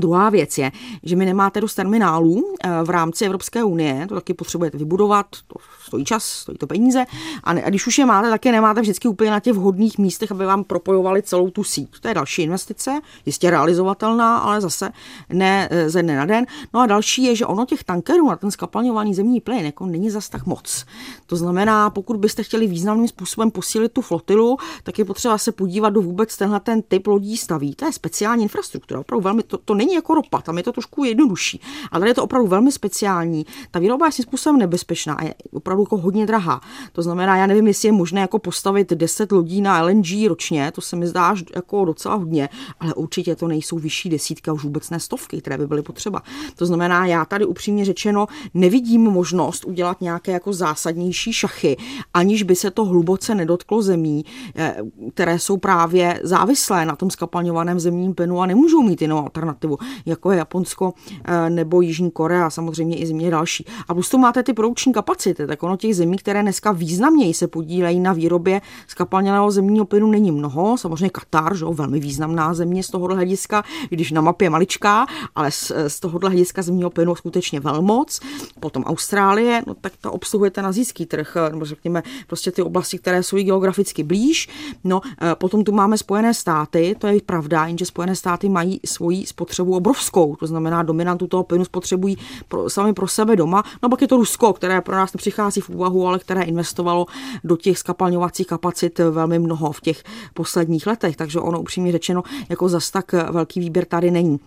Druhá věc je, že my nemáte dost terminálů eh, v rámci Evropské unie, to taky potřebujete vybudovat, to stojí čas, stojí to peníze. A, ne, a když už je máte, tak je nemáte vždycky úplně na těch vhodných místech, aby vám propojovali celou tu síť. To je další investice, jistě realizovatelná, ale zase ne eh, ze dne na den. No a další je, že ono těch tankerů na ten skapalňovaný zemní plyn jako není zas tak moc. To znamená, pokud byste chtěli významným způsobem posílit tu flotilu, tak je potřeba se podívat, do vůbec tenhle ten typ lodí staví. To je speciální infrastruktura, opravdu velmi, to, to není jako ropa, tam je to trošku jednodušší, ale tady je to opravdu velmi speciální. Ta výroba je způsobem nebezpečná, je opravdu jako hodně drahá. To znamená, já nevím, jestli je možné jako postavit 10 lodí na LNG ročně, to se mi zdá jako docela hodně, ale určitě to nejsou vyšší desítky a už vůbec ne stovky, které by byly potřeba. To znamená, já tady upřímně řečeno nevidím možnost udělat nějaké jako zásadnější šachy, aniž by se to hluboce nedotklo zemí, eh, které jsou právě závislé na tom skapalňovaném zemním plynu a nemůžou mít jinou alternativu, jako je Japonsko eh, nebo Jižní Korea, samozřejmě i země další. A plus tu máte ty produkční kapacity, tak ono těch zemí, které dneska významněji se podílejí na výrobě skapalněného zemního plynu, není mnoho. Samozřejmě Katar, že, velmi významná země z tohohle hlediska, když na mapě maličká, ale z, z tohohle hlediska zemního plynu skutečně velmoc. Potom Austrálie, no tak ta obsluhuje ten azijský trh, nebo řekněme prostě ty oblasti, které jsou geograficky blíž. No, eh, potom tu máme Spojené státy, to je pravda, jenže Spojené státy mají svoji spotřebu obrovskou, to znamená dominantu toho plynu spotřebují pro, sami pro sebe doma. No pak je to Rusko, které pro nás nepřichází v úvahu, ale které investovalo do těch skapalňovacích kapacit velmi mnoho v těch posledních letech, takže ono upřímně řečeno jako zas tak velký výběr tady není.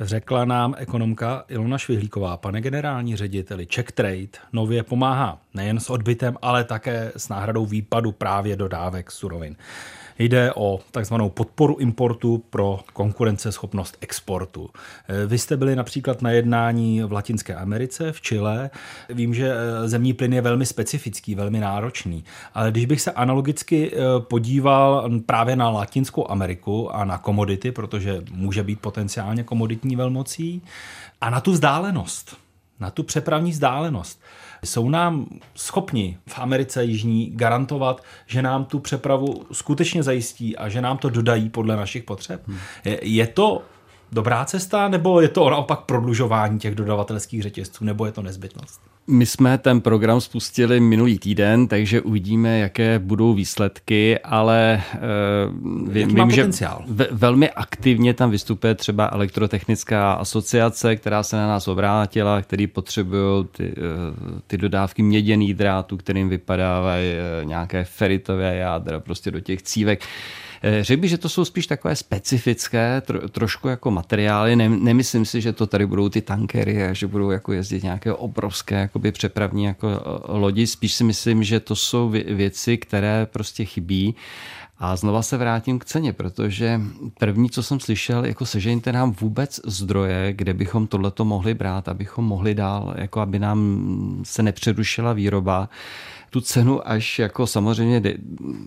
Řekla nám ekonomka Ilona Švihlíková, pane generální řediteli, Czech Trade nově pomáhá nejen s odbytem, ale také s náhradou výpadu právě dodávek surovin. Jde o takzvanou podporu importu pro konkurenceschopnost exportu. Vy jste byli například na jednání v Latinské Americe, v Chile. Vím, že eh, zemní plyn je velmi specifický, velmi náročný, ale když bych se analogicky eh, podíval právě na Latinskou Ameriku a na komodity, protože může být potenciálně komoditní velmocí, a na tu vzdálenost, na tu přepravní vzdálenost. Jsou nám schopni v Americe Jižní garantovat, že nám tu přepravu skutečně zajistí a že nám to dodají podle našich potřeb? Hmm. Je, je to dobrá cesta, nebo je to naopak prodlužování těch dodavatelských řetězců, nebo je to nezbytnost? My jsme ten program spustili minulý týden, takže uvidíme, jaké budou výsledky, ale uh, vím, vím že ve, velmi aktivně tam vystupuje třeba elektrotechnická asociace, která se na nás obrátila, který potřebují ty, uh, ty dodávky měděných drátů, kterým vypadávají uh, nějaké feritové jádra prostě do těch cívek. Uh, řekl bych, že to jsou spíš takové specifické, tro, trošku jako materiály. Ne, nemyslím si, že to tady budou ty tankery a že budou jako jezdit nějaké obrovské jakoby přepravní jako eh, lodi. Spíš si myslím, že to jsou věci, které prostě chybí. A znova se vrátím k ceně, protože první, co jsem slyšel, jako sežeňte nám vůbec zdroje, kde bychom tohleto mohli brát, abychom mohli dál, jako aby nám se nepřerušila výroba tu cenu až jako samozřejmě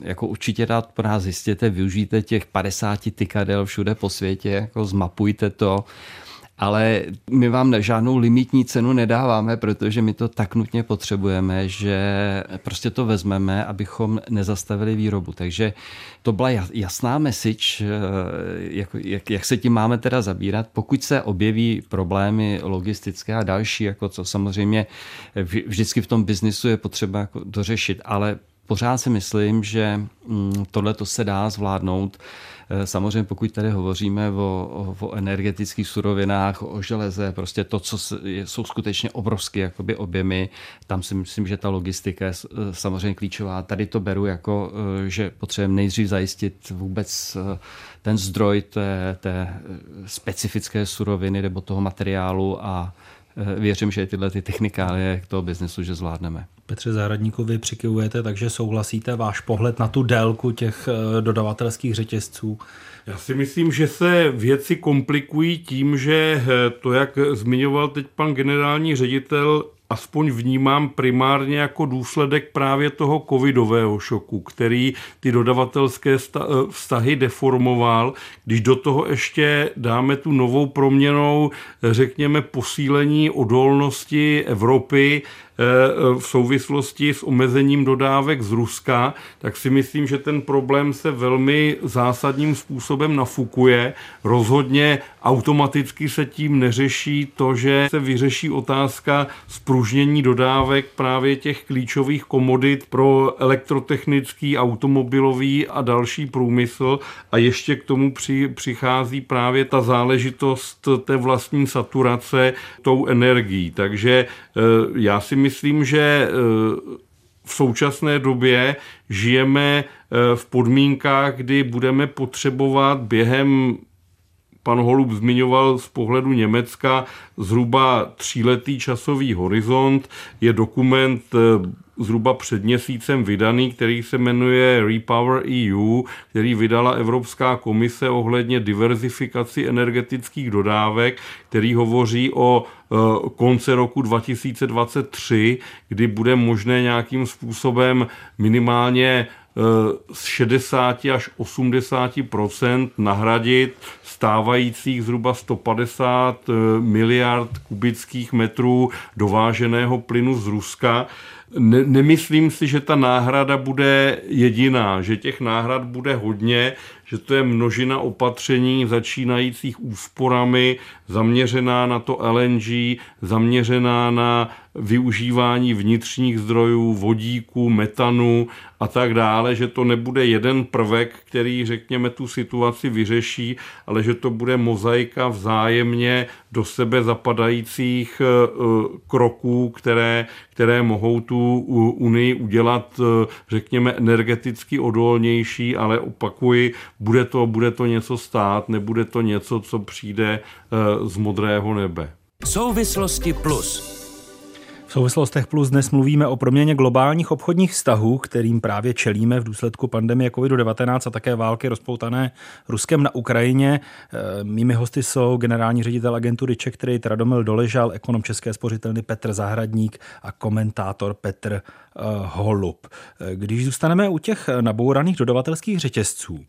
jako určitě rád pro nás zjistěte, využijte těch 50 tykadel všude po světě, jako zmapujte to, ale my vám žádnou limitní cenu nedáváme, protože my to tak nutně potřebujeme, že prostě to vezmeme, abychom nezastavili výrobu. Takže to byla jasná message, eh, jak, jak, jak se tím máme teda zabírat. Pokud se objeví problémy logistické a další, jako co samozřejmě vždycky v tom biznisu je potřeba jako dořešit, ale pořád si myslím, že mm, tohle to se dá zvládnout samozřejmě pokud tady hovoříme o, o energetických surovinách, o železe, prostě to, co jsou skutečně obrovské jakoby objemy, tam si myslím, že ta logistika je eh, samozřejmě klíčová. Tady to beru jako, eh, že potřebujeme nejdřív zajistit vůbec ten zdroj té, té specifické suroviny nebo toho materiálu a věřím, že tyhle ty technikálie k toho biznesu, že zvládneme. Petře Zahradníkovi přikivujete, takže souhlasíte váš pohled na tu délku těch eh, dodavatelských řetězců? Já si myslím, že se věci komplikují tím, že eh, to, jak zmiňoval teď pan generální ředitel, aspoň vnímám primárně jako důsledek právě toho covidového šoku, který ty dodavatelské eh, vztahy deformoval. Když do toho ještě dáme tu novou proměnou, řekněme, posílení odolnosti Evropy v souvislosti s omezením dodávek z Ruska, tak si myslím, že ten problém se velmi zásadním způsobem nafukuje. Rozhodně automaticky se tím neřeší to, že se vyřeší otázka spružnění dodávek právě těch klíčových komodit pro elektrotechnický, automobilový a další průmysl a ještě k tomu při, přichází právě ta záležitost té vlastní saturace tou energií. Takže eh, já si myslím, že eh, v současné době žijeme eh, v podmínkách, kdy budeme potřebovat během pan Holub zmiňoval z pohledu Německa zhruba tříletý časový horizont. Je dokument zhruba před měsícem vydaný, který se jmenuje Repower EU, který vydala Evropská komise ohledně diverzifikaci energetických dodávek, který hovoří o konce roku 2023, kdy bude možné nějakým způsobem minimálně e, z 60 až 80% nahradit stávajících zhruba 150 e, miliard kubických metrů dováženého plynu z Ruska. Ne, nemyslím si, že ta náhrada bude jediná, že těch náhrad bude hodně, že to je množina opatření začínajících úsporami, zaměřená na to LNG, zaměřená na využívání vnitřních zdrojů, vodíku, metanu a tak dále, že to nebude jeden prvek, který, řekněme, tu situaci vyřeší, ale že to bude mozaika vzájemně do sebe zapadajících eh, kroků, které, které mohou tu Unii udělat, eh, řekněme, energeticky odolnější, ale opakuji, bude to, bude to něco stát, nebude to něco, co přijde eh, z modrého nebe. Souvislosti plus. V souvislostech plus dnes mluvíme o proměně globálních obchodních vztahů, kterým právě čelíme v důsledku pandemie COVID-19 a také války rozpoutané Ruskem na Ukrajině. E, mými hosty jsou generální ředitel agentury Czech Trade Radomil Doležal, ekonom České spořitelny Petr Zahradník a komentátor Petr Holub. E, když zůstaneme u těch nabouraných dodavatelských řetězců,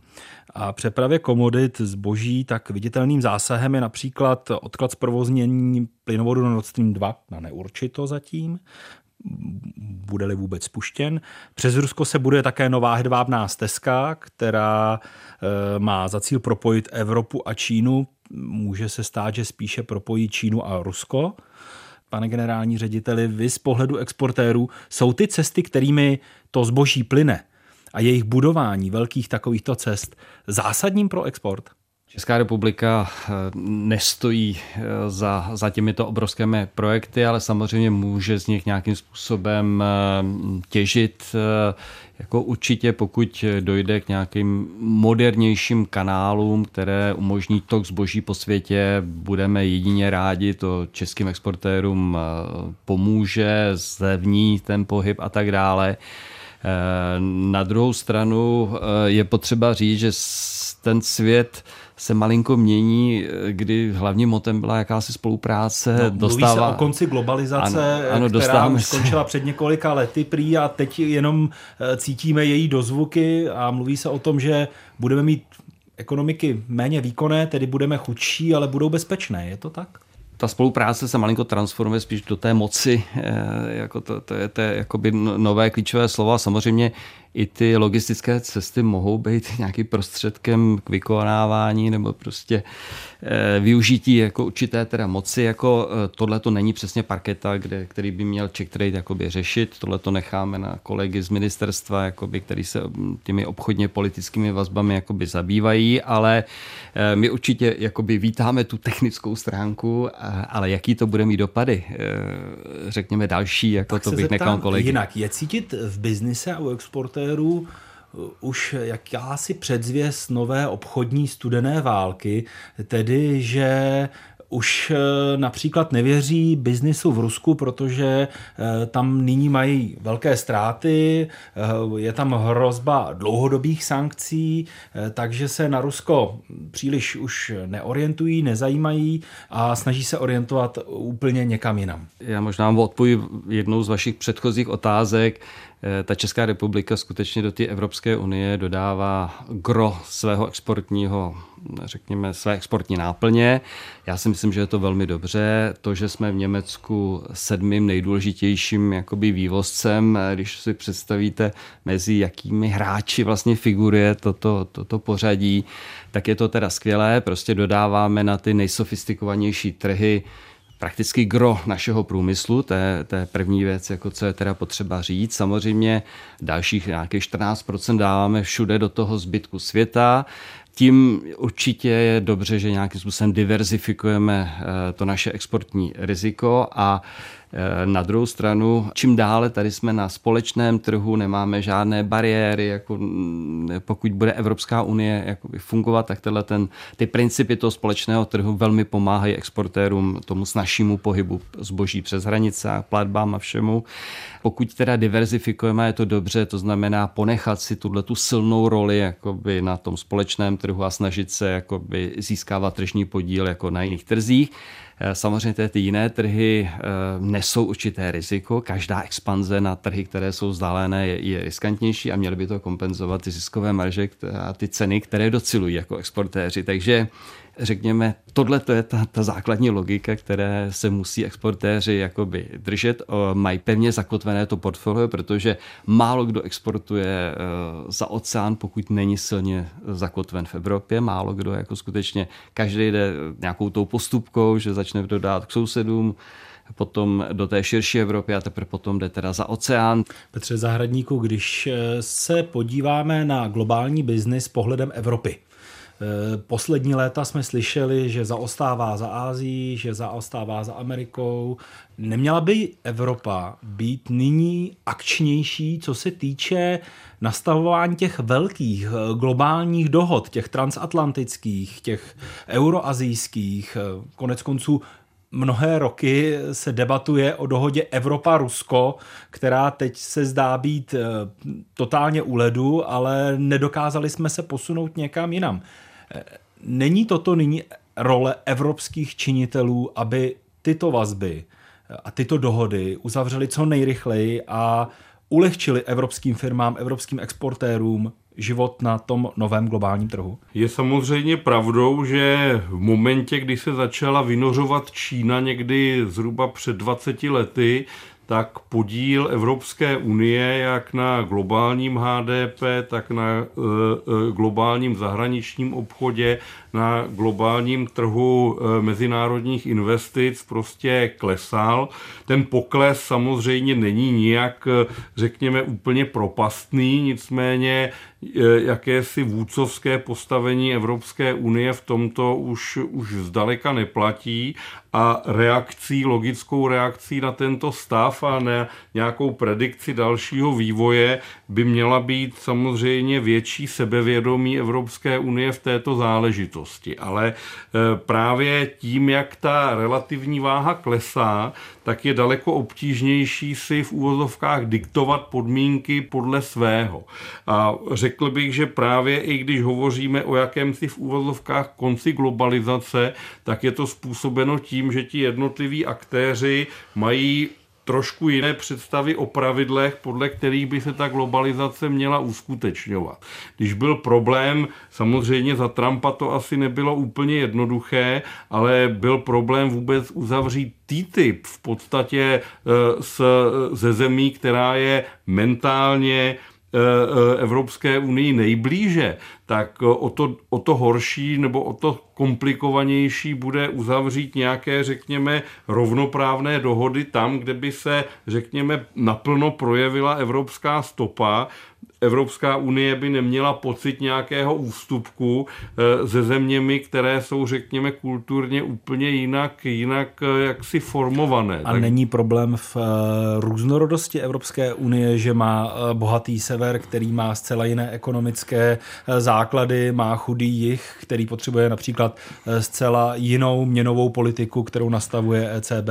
a přepravě komodit zboží, tak viditelným zásahem je například odklad zprovoznění plynovodu Nord Stream 2 na neurčito zatím, bude-li vůbec spuštěn. Přes Rusko se bude také nová hedvábná stezka, která e, má za cíl propojit Evropu a Čínu. Může se stát, že spíše propojí Čínu a Rusko. Pane generální řediteli, vy z pohledu exportérů jsou ty cesty, kterými to zboží plyne, a jejich budování velkých takovýchto cest zásadním pro export? Česká republika eh, nestojí eh, za, za těmito obrovskými projekty, ale samozřejmě může z nich nějakým způsobem eh, těžit. Jako určitě, pokud dojde k nějakým modernějším kanálům, které umožní tok zboží po světě, budeme jedině rádi, to českým exportérům pomůže, zlevní ten pohyb a tak dále. Na druhou stranu je potřeba říct, že ten svět se malinko mění, eh, kdy hlavním motem byla jakási spolupráce. No, dostává... Mluví se o konci globalizace, ano, ano, která už skončila před několika lety prý a teď jenom eh, cítíme její dozvuky a mluví se o tom, že budeme mít ekonomiky méně výkonné, tedy budeme chudší, ale budou bezpečné. Je to tak? ta spolupráce se malinko transformuje spíš do té moci, eh, jako to, to je to jakoby nové klíčové slovo a samozřejmě i ty logistické cesty mohou být nějakým prostředkem k vykonávání nebo prostě eh, využití jako určité teda moci. Jako eh, tohle to není přesně parketa, kde, který by měl Czech Trade jakoby řešit. Tohle to necháme na kolegy z ministerstva, jakoby, který se mm, těmi obchodně politickými vazbami jakoby zabývají, ale eh, my určitě jakoby vítáme tu technickou stránku, ale jaký to bude mít dopady, řekněme další, jako tak to bych nechal kolegy. Jinak, je cítit v biznise a u exportu reportérů uh, už jakási předzvěst nové obchodní studené války, tedy že už eh, například nevěří biznisu v Rusku, protože eh, tam nyní mají velké ztráty, eh, je tam hrozba dlouhodobých sankcí, takže se na Rusko příliš už neorientují, nezajímají a snaží se orientovat úplně někam jinam. Já možná vám odpovím jednou z vašich předchozích otázek. Eh, ta Česká republika skutečně do té Evropské unie dodává gro svého exportního, řekněme, své exportní náplně. Já si myslím, že je to velmi dobře. To, že jsme v Německu sedmým nejdůležitějším jakoby vývozcem, eh, když si představíte, mezi jakými hráči vlastně figuruje toto, toto pořadí, tak je to teda skvělé. Prostě dodáváme na ty nejsofistikovanější trhy prakticky gro našeho průmyslu, to je, to je první věc, jako co je teda potřeba říct. Samozřejmě dalších nějakých 14% dáváme všude do toho zbytku světa. Tím určitě je dobře, že nějakým způsobem diverzifikujeme eh, to naše exportní riziko a na druhou stranu, čím dále tady jsme na společném trhu, nemáme žádné bariéry, jako pokud bude Evropská unie jakoby fungovat, tak tenhle ten, ty principy toho společného trhu velmi pomáhají exportérům tomu snažšímu pohybu zboží přes hranice platbám a všemu. Pokud teda diverzifikujeme, je to dobře, to znamená ponechat si tuhle tu silnou roli jakoby na tom společném trhu a snažit se jakoby získávat tržní podíl jako na jiných trzích. Eh, samozřejmě ty jiné trhy eh, nesou určité riziko. Každá expanze na trhy, které jsou vzdálené, je, je riskantnější a měly by to kompenzovat ty ziskové marže a ty ceny, které docilují jako exportéři. Takže řekněme, tohle to je ta, ta základní logika, které se musí exportéři jakoby držet. Mají pevně zakotvené to portfolio, protože málo kdo exportuje e, za oceán, pokud není silně zakotven v Evropě. Málo kdo jako skutečně, každý jde nějakou tou postupkou, že začne dodávat k sousedům, potom do té širší Evropy a teprve potom jde teda za oceán. Petře Zahradníku, když e, se podíváme na globální biznis pohledem Evropy, poslední léta jsme slyšeli, že zaostává za Ázií, že zaostává za Amerikou. Neměla by Evropa být nyní akčnější, co se týče nastavování těch velkých eh, globálních dohod, těch transatlantických, těch euroazijských, eh, konec konců mnohé roky se debatuje o dohodě Evropa-Rusko, která teď se zdá být totálně u ledu, ale nedokázali jsme se posunout někam jinam. Není toto nyní role evropských činitelů, aby tyto vazby a tyto dohody uzavřeli co nejrychleji a ulehčili evropským firmám, evropským exportérům život na tom novém globálním trhu? Je samozřejmě pravdou, že v momentě, kdy se začala vynořovat Čína někdy zhruba před 20 lety, tak podíl Evropské unie jak na globálním HDP, tak na e, e, globálním zahraničním obchodě, na globálním trhu e, mezinárodních investic prostě klesal. Ten pokles samozřejmě není nijak, řekněme, úplně propastný, nicméně jakési vůcovské postavení Evropské unie v tomto už, už zdaleka neplatí a reakcí, logickou reakcí na tento stav a na nějakou predikci dalšího vývoje by měla být samozřejmě větší sebevědomí Evropské unie v této záležitosti. Ale e, právě tím, jak ta relativní váha klesá, tak je daleko obtížnější si v úvozovkách diktovat podmínky podle svého. A řekl bych, že právě i když hovoříme o jakémsi v úvozovkách konci globalizace, tak je to způsobeno tím, že ti jednotliví aktéři mají trošku jiné představy o pravidlech, podle kterých by se ta globalizace měla uskutečňovat. Když byl problém, samozřejmě za Trumpa to asi nebylo úplně jednoduché, ale byl problém vůbec uzavřít TTIP v podstatě e, s, ze zemí, která je mentálně Evropské unii nejblíže, tak o to, o to horší nebo o to komplikovanější bude uzavřít nějaké, řekněme, rovnoprávné dohody tam, kde by se, řekněme, naplno projevila evropská stopa. Evropská unie by neměla pocit nějakého ústupku eh, ze zeměmi, které jsou, řekněme, kulturně úplně jinak, jinak eh, jaksi formované. A tak... není problém v eh, různorodosti Evropské unie, že má bohatý sever, který má zcela jiné ekonomické základy, má chudý jich, který potřebuje například zcela jinou měnovou politiku, kterou nastavuje ECB?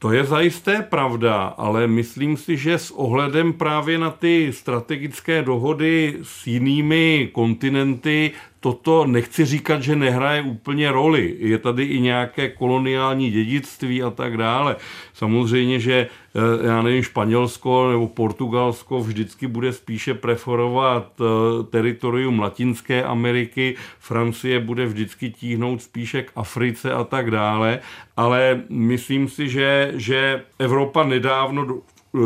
To je zajisté pravda, ale myslím si, že s ohledem právě na ty strategické dohody s jinými kontinenty toto nechci říkat, že nehraje úplně roli. Je tady i nějaké koloniální dědictví a tak dále. Samozřejmě, že eh, já nevím, Španělsko nebo Portugalsko vždycky bude spíše preferovat eh, teritorium Latinské Ameriky, Francie bude vždycky tíhnout spíše k Africe a tak dále, ale myslím si, že, že Evropa nedávno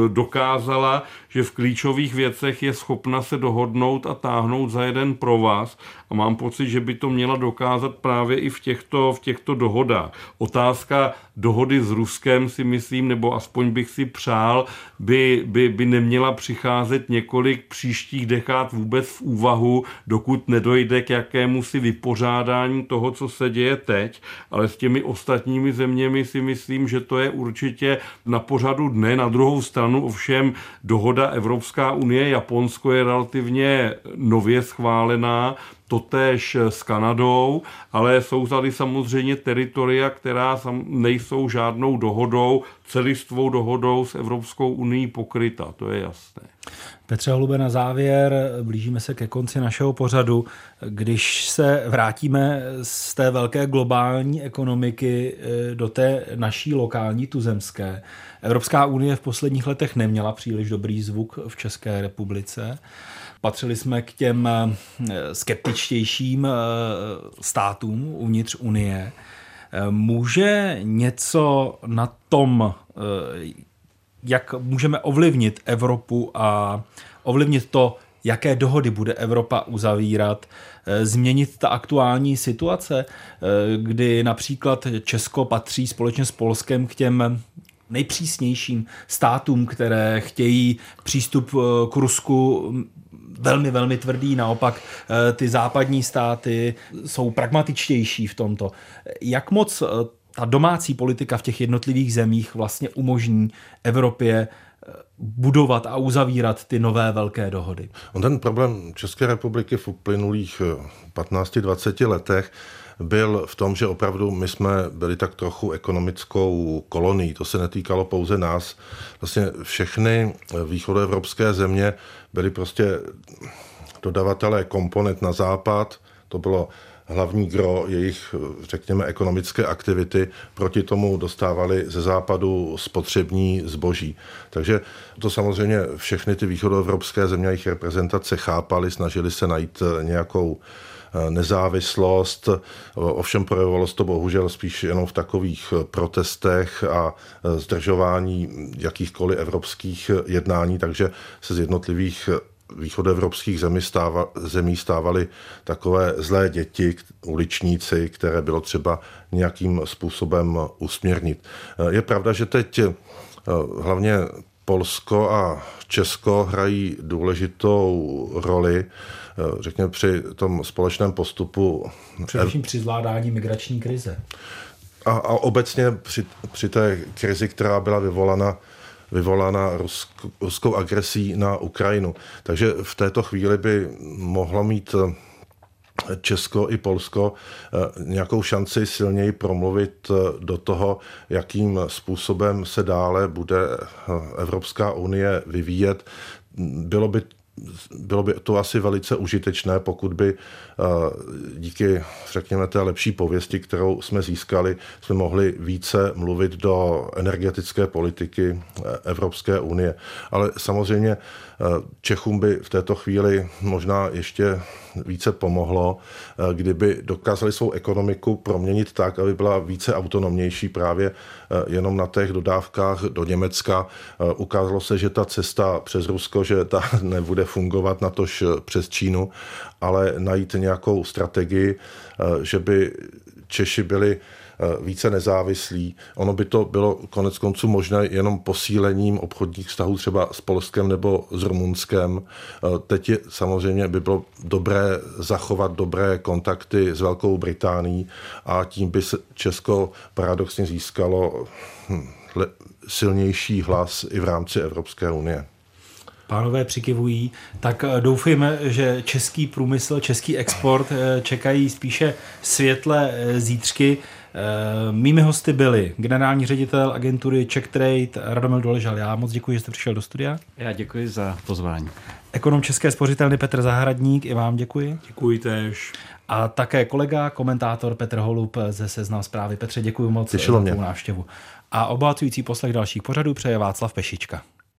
dokázala, že v klíčových věcech je schopna se dohodnout a táhnout za jeden pro vás a mám pocit, že by to měla dokázat právě i v těchto, v těchto dohodách. Otázka dohody s Ruskem si myslím, nebo aspoň bych si přál, by, by, by neměla přicházet několik příštích dekád vůbec v úvahu, dokud nedojde k jakému si vypořádání toho, co se děje teď, ale s těmi ostatními zeměmi si myslím, že to je určitě na pořadu dne. Na druhou stranu ovšem dohoda Evropská unie, Japonsko je relativně nově schválená, totéž s Kanadou, ale jsou tady samozřejmě teritoria, která nejsou žádnou dohodou, celistvou dohodou s Evropskou unii pokryta, to je jasné. Petře Holube, na závěr, blížíme se ke konci našeho pořadu. Když se vrátíme z té velké globální ekonomiky eh, do té naší lokální tuzemské, Evropská unie v posledních letech neměla příliš dobrý zvuk v České republice. Patřili jsme k těm eh, skeptičtějším eh, státům uvnitř Unie. Může něco na tom, jak můžeme ovlivnit Evropu a ovlivnit to, jaké dohody bude Evropa uzavírat, změnit ta aktuální situace, kdy například Česko patří společně s Polskem k těm nejpřísnějším státům, které chtějí přístup k Rusku velmi, velmi tvrdý. Naopak eh, ty západní státy jsou pragmatičtější v tomto. Jak moc eh, ta domácí politika v těch jednotlivých zemích vlastně umožní Evropě eh, budovat a uzavírat ty nové velké dohody. On ten problém České republiky v uplynulých 15-20 letech byl v tom, že opravdu my jsme byli tak trochu ekonomickou kolonií. To se netýkalo pouze nás. Vlastně všechny východoevropské země byly prostě dodavatelé komponent na západ. To bylo hlavní gro jejich, řekněme, ekonomické aktivity. Proti tomu dostávali ze západu spotřební zboží. Takže to samozřejmě všechny ty východoevropské země jejich reprezentace chápali, snažili se najít nějakou Eh, nezávislost. Ovšem projevovalo se to bohužel spíš jenom v takových protestech a eh, zdržování jakýchkoliv evropských jednání, takže se z jednotlivých východoevropských zemí, stáva, zemí stávaly takové zlé děti, uličníci, které bylo třeba nějakým způsobem usměrnit. Eh, je pravda, že teď hlavně Polsko a Česko hrají důležitou roli Eh, řekněme, při tom společném postupu. Především při zvládání migrační krize. A, a obecně při, při té krizi, která byla vyvolána vyvolána rusk, ruskou agresí na Ukrajinu. Takže v této chvíli by mohlo mít eh, Česko i Polsko eh, nějakou šanci silněji promluvit do toho, jakým způsobem se dále bude Evropská unie vyvíjet. Bylo by bylo by to asi velice užitečné, pokud by eh, díky, řekněme, té lepší pověsti, kterou jsme získali, jsme mohli více mluvit do energetické politiky eh, Evropské unie. Ale samozřejmě Čechům by v této chvíli možná ještě více pomohlo, kdyby dokázali svou ekonomiku proměnit tak, aby byla více autonomnější právě jenom na těch dodávkách do Německa. Ukázalo se, že ta cesta přes Rusko, že ta nebude bude fungovat natož eh, přes Čínu, ale najít nějakou strategii, eh, že by Češi byli eh, více nezávislí. Ono by to bylo konec konců možné jenom posílením obchodních vztahů třeba s Polskem nebo s Rumunskem. Teď je, samozřejmě by bylo dobré zachovat dobré kontakty s Velkou Británií a tím by se Česko paradoxně získalo hm, silnější hlas i v rámci Evropské unie pánové přikivují, tak eh, doufejme, že český průmysl, český export eh, čekají spíše světle eh, zítřky. Mými hosty byli generální ředitel agentury Czech Trade Radomil Doležal. Já moc děkuji, že jste přišel do studia. Já děkuji za pozvání. Ekonom České spořitelny Petr Zahradník, i vám děkuji. Děkuji též. A také kolega, komentátor Petr Holub ze Seznam zprávy. Petře, děkuji moc Těšilo za návštěvu. A obohacující poslech dalších pořadů přeje Václav Pešička.